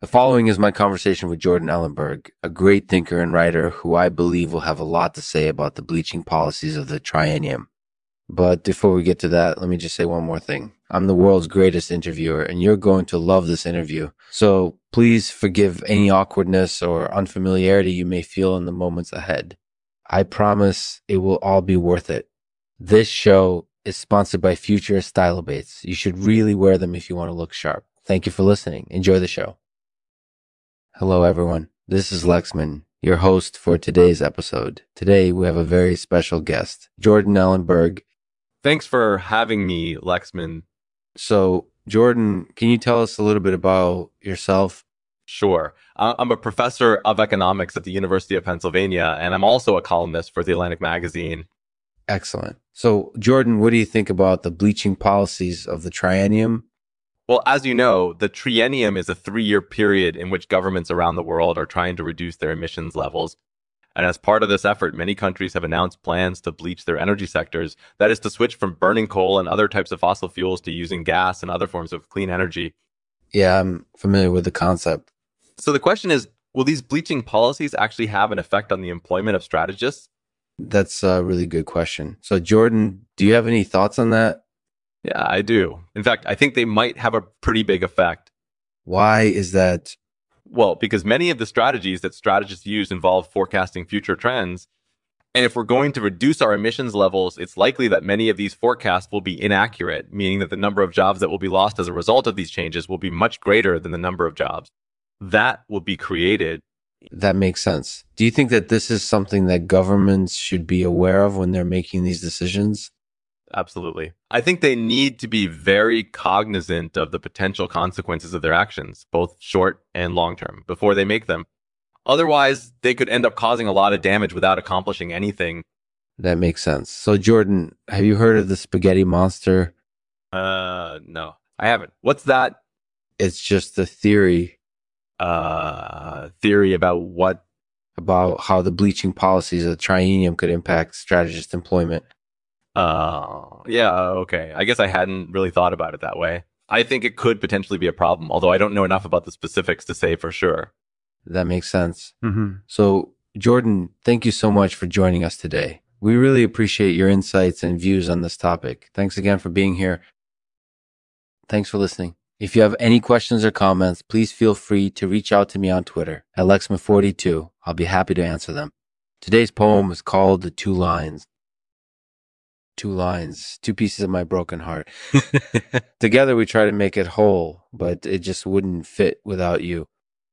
The following is my conversation with Jordan Ellenberg, a great thinker and writer who I believe will have a lot to say about the bleaching policies of the triennium. But before we get to that, let me just say one more thing. I'm the world's greatest interviewer, and you're going to love this interview. So please forgive any awkwardness or unfamiliarity you may feel in the moments ahead. I promise it will all be worth it. This show is sponsored by Future Stylobates. You should really wear them if you want to look sharp. Thank you for listening. Enjoy the show. Hello, everyone. This is Lexman, your host for today's episode. Today, we have a very special guest, Jordan Ellenberg. Thanks for having me, Lexman. So, Jordan, can you tell us a little bit about yourself? Sure. I'm a professor of economics at the University of Pennsylvania, and I'm also a columnist for the Atlantic Magazine. Excellent. So, Jordan, what do you think about the bleaching policies of the triennium well, as you know, the triennium is a three year period in which governments around the world are trying to reduce their emissions levels. And as part of this effort, many countries have announced plans to bleach their energy sectors. That is to switch from burning coal and other types of fossil fuels to using gas and other forms of clean energy. Yeah, I'm familiar with the concept. So the question is will these bleaching policies actually have an effect on the employment of strategists? That's a really good question. So, Jordan, do you have any thoughts on that? Yeah, I do. In fact, I think they might have a pretty big effect. Why is that? Well, because many of the strategies that strategists use involve forecasting future trends. And if we're going to reduce our emissions levels, it's likely that many of these forecasts will be inaccurate, meaning that the number of jobs that will be lost as a result of these changes will be much greater than the number of jobs that will be created. That makes sense. Do you think that this is something that governments should be aware of when they're making these decisions? Absolutely. I think they need to be very cognizant of the potential consequences of their actions, both short and long term, before they make them. Otherwise, they could end up causing a lot of damage without accomplishing anything. That makes sense. So, Jordan, have you heard of the spaghetti monster? Uh, no, I haven't. What's that? It's just a theory. Uh, theory about what? About how the bleaching policies of the triennium could impact strategist employment. Uh, yeah, okay. I guess I hadn't really thought about it that way. I think it could potentially be a problem, although I don't know enough about the specifics to say for sure. That makes sense. Mm-hmm. So, Jordan, thank you so much for joining us today. We really appreciate your insights and views on this topic. Thanks again for being here. Thanks for listening. If you have any questions or comments, please feel free to reach out to me on Twitter at Lexman42. I'll be happy to answer them. Today's poem is called The Two Lines two lines, two pieces of my broken heart. Together we try to make it whole, but it just wouldn't fit without you.